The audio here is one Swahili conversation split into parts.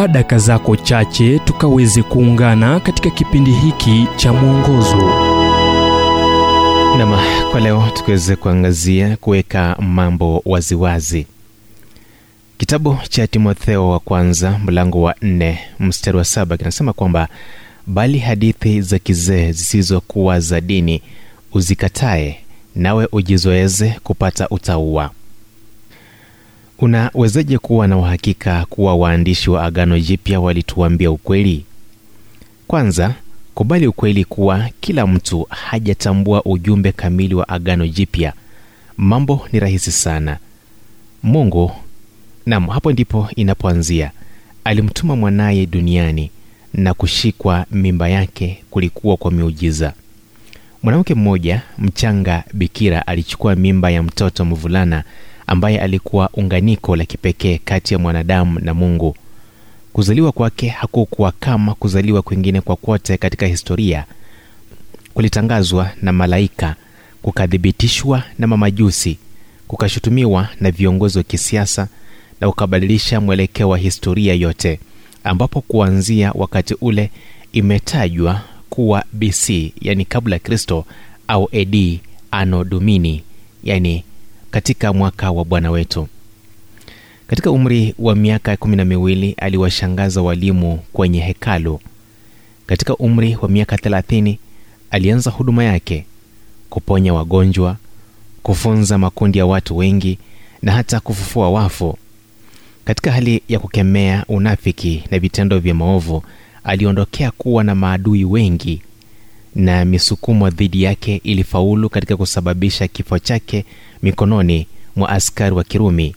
chukua daka zako chache tukaweze kuungana katika kipindi hiki cha mwongozo. Nam kwa leo tukiweze kuangazia kuweka mambo waziwazi. Kitabu cha timotheo wa kwanza mlango wa nne mstari wa saba kinasema kwamba bali hadithi za kizee zisizokuwa za dini uzikatae nawe ujizoeze kupata utauwa unawezaje kuwa na uhakika kuwa waandishi wa agano jipya walituambia ukweli? Kwanza kubali ukweli kuwa kila mtu hajatambua ujumbe kamili wa agano jipya. Mambo ni rahisi sana. Mungu nam hapo ndipo inapoanzia. Alimtuma mwanaye duniani na kushikwa mimba yake kulikuwa kwa miujiza. Mwanamke mmoja mchanga bikira alichukua mimba ya mtoto mvulana ambaye alikuwa unganiko la kipekee kati ya mwanadamu na mungu. Kuzaliwa kwake hakukuwa kama kuzaliwa kwingine kwa kwote katika historia. Kulitangazwa na malaika kukathibitishwa na mamajusi kukashutumiwa na viongozi wa kisiasa na ukabadilisha mwelekeo wa historia yote ambapo kuanzia wakati ule imetajwa kuwa bc yani kabla ya kristo au ad ano domini yani katika mwaka wa bwana wetu. Katika umri wa miaka kumi na miwili aliwashangaza walimu kwenye hekalu. Katika umri wa miaka thelathini alianza huduma yake kuponya wagonjwa kufunza makundi ya watu wengi na hata kufufua wafu. Katika hali ya kukemea unafiki na vitendo vya maovu aliondokea kuwa na maadui wengi na misukumo dhidi yake ilifaulu katika kusababisha kifo chake mikononi mwa askari wa kirumi.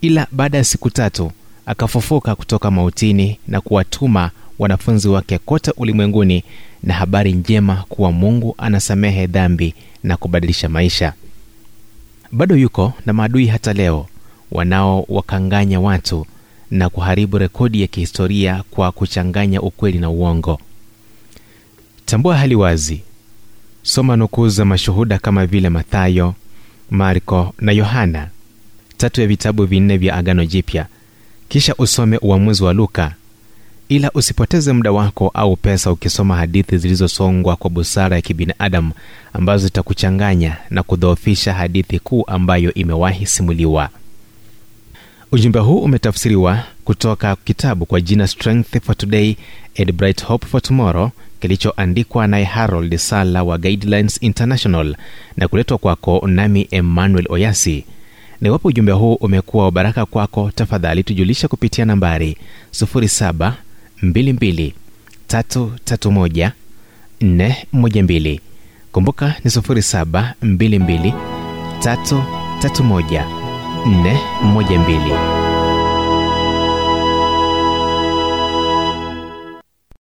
Ila baada ya siku tatu akafufuka kutoka mautini na kuwatuma wanafunzi wake kote ulimwenguni na habari njema kuwa mungu anasamehe dhambi na kubadilisha maisha. Bado yuko na maadui hata leo wanaowakanganya watu na kuharibu rekodi ya kihistoria kwa kuchanganya ukweli na uongo tambua hali wazi. Soma nukuu za mashuhuda kama vile mathayo marko na yohana. Tatu ya vitabu vinne vya agano jipya. Kisha usome uamuzi wa luka. Ila usipoteze muda wako au pesa ukisoma hadithi zilizosongwa kwa busara ya kibinadamu ambazo zitakuchanganya na kudhoofisha hadithi kuu ambayo imewahi simuliwa. Ujumbe huu umetafsiriwa kutoka kitabu kwa jina strength for today and bright hope for tomorrow kilichoandikwa naye harold sala wa guidelines international na kuletwa kwako nami emmanuel oyasi. Na iwapo ujumbe huu umekuwa wabaraka kwako tafadhali tujulisha kupitia nambari 722331412 kumbuka ni 722 412